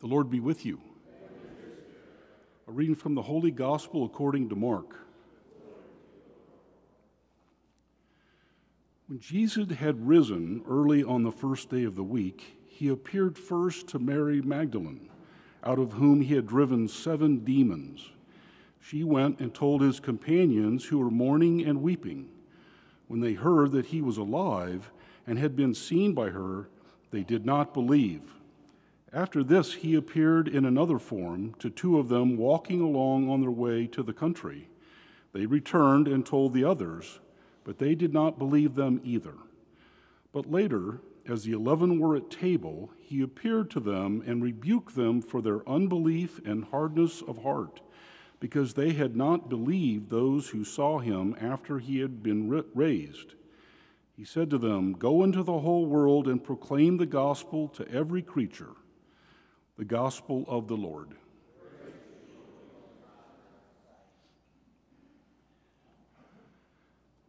The Lord be with you. A reading from the Holy Gospel according to Mark. When Jesus had risen early on the first day of the week, he appeared first to Mary Magdalene, out of whom he had driven seven demons. She went and told his companions who were mourning and weeping. When they heard that he was alive and had been seen by her, they did not believe. After this, he appeared in another form to two of them walking along on their way to the country. They returned and told the others, but they did not believe them either. But later, as the eleven were at table, he appeared to them and rebuked them for their unbelief and hardness of heart, because they had not believed those who saw him after he had been raised. He said to them, Go into the whole world and proclaim the gospel to every creature. The Gospel of the Lord.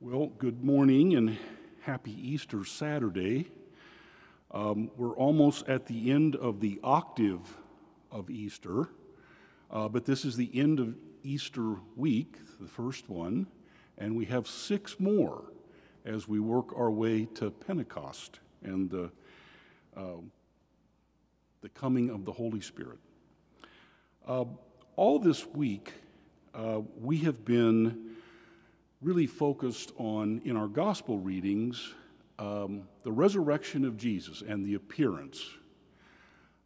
Well, good morning and happy Easter Saturday. Um, we're almost at the end of the octave of Easter, uh, but this is the end of Easter week, the first one, and we have six more as we work our way to Pentecost and the uh, the coming of the Holy Spirit. Uh, all this week, uh, we have been really focused on, in our gospel readings, um, the resurrection of Jesus and the appearance.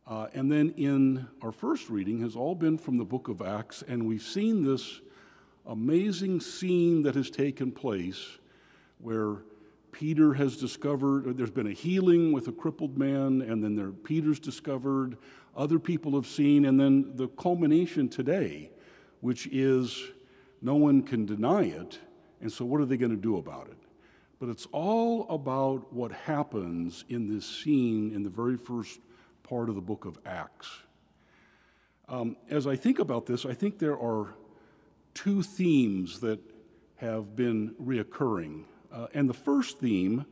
Uh, and then in our first reading has all been from the book of Acts, and we've seen this amazing scene that has taken place where Peter has discovered, there's been a healing with a crippled man, and then there, Peter's discovered, other people have seen, and then the culmination today, which is no one can deny it, and so what are they going to do about it? But it's all about what happens in this scene in the very first part of the book of Acts. Um, as I think about this, I think there are two themes that have been reoccurring uh, and the first theme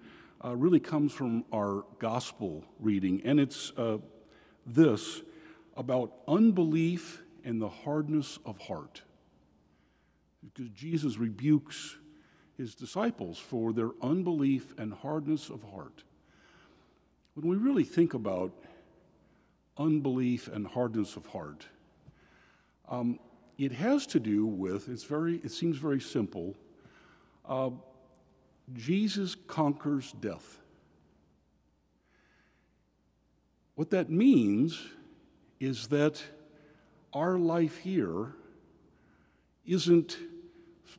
uh, really comes from our gospel reading, and it's uh, this about unbelief and the hardness of heart. Because Jesus rebukes his disciples for their unbelief and hardness of heart. When we really think about unbelief and hardness of heart, um, it has to do with, it's very, it seems very simple, uh, Jesus conquers death. What that means is that our life here isn't,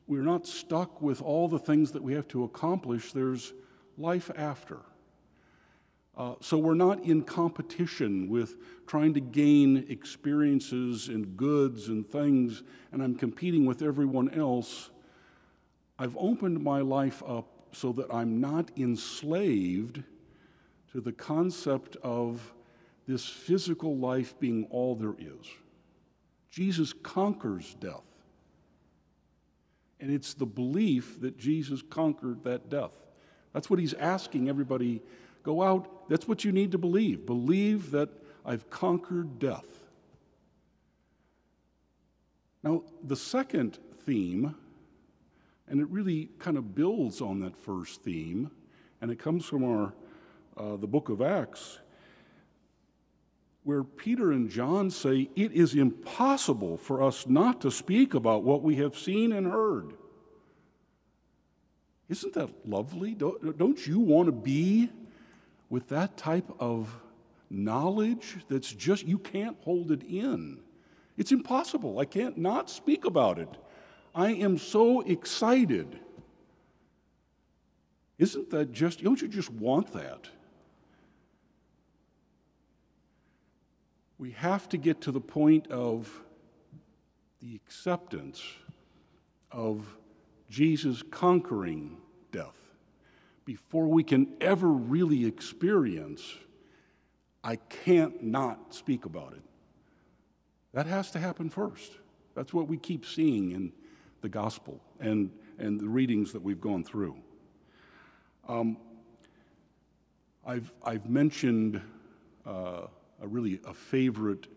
we're not stuck with all the things that we have to accomplish. There's life after. Uh, so we're not in competition with trying to gain experiences and goods and things, and I'm competing with everyone else. I've opened my life up so that I'm not enslaved to the concept of this physical life being all there is. Jesus conquers death. And it's the belief that Jesus conquered that death. That's what he's asking everybody go out. That's what you need to believe. Believe that I've conquered death. Now, the second theme and it really kind of builds on that first theme, and it comes from our, uh, the book of Acts, where Peter and John say, It is impossible for us not to speak about what we have seen and heard. Isn't that lovely? Don't, don't you want to be with that type of knowledge that's just, you can't hold it in? It's impossible. I can't not speak about it. I am so excited. Isn't that just, don't you just want that? We have to get to the point of the acceptance of Jesus conquering death before we can ever really experience, I can't not speak about it. That has to happen first. That's what we keep seeing in the gospel and, and the readings that we've gone through. Um, I've, I've mentioned uh, a really a favorite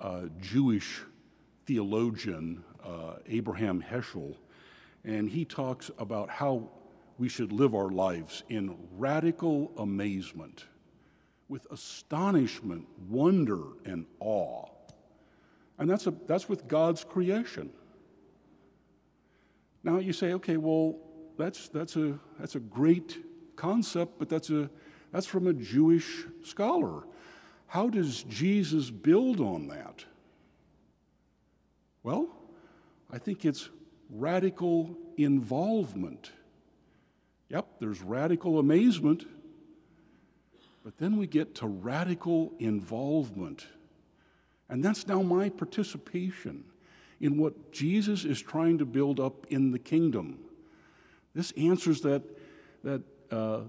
uh, Jewish theologian, uh, Abraham Heschel, and he talks about how we should live our lives in radical amazement, with astonishment, wonder, and awe. And that's, a, that's with God's creation. Now you say, okay, well, that's, that's, a, that's a great concept, but that's, a, that's from a Jewish scholar. How does Jesus build on that? Well, I think it's radical involvement. Yep, there's radical amazement, but then we get to radical involvement. And that's now my participation in what Jesus is trying to build up in the kingdom. This answers that, that uh,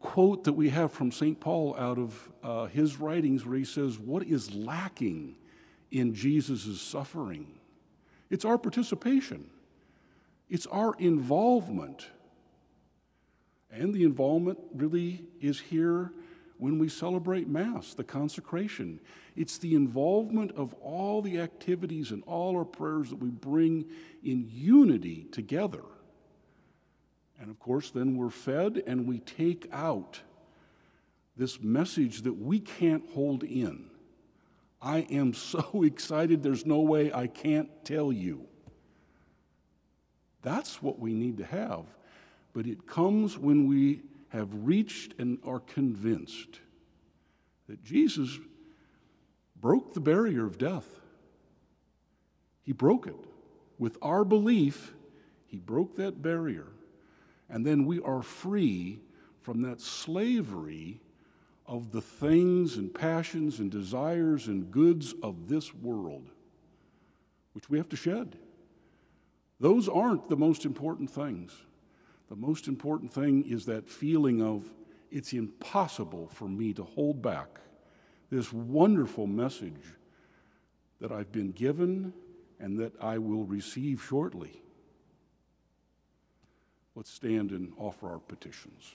quote that we have from St. Paul out of uh, his writings where he says, What is lacking in Jesus' suffering? It's our participation, it's our involvement. And the involvement really is here when we celebrate Mass, the consecration. It's the involvement of all the activities and all our prayers that we bring in unity together. And of course, then we're fed and we take out this message that we can't hold in. I am so excited, there's no way I can't tell you. That's what we need to have. But it comes when we have reached and are convinced that Jesus broke the barrier of death. He broke it. With our belief, He broke that barrier. And then we are free from that slavery of the things and passions and desires and goods of this world, which we have to shed. Those aren't the most important things. The most important thing is that feeling of it's impossible for me to hold back this wonderful message that I've been given and that I will receive shortly. Let's stand and offer our petitions.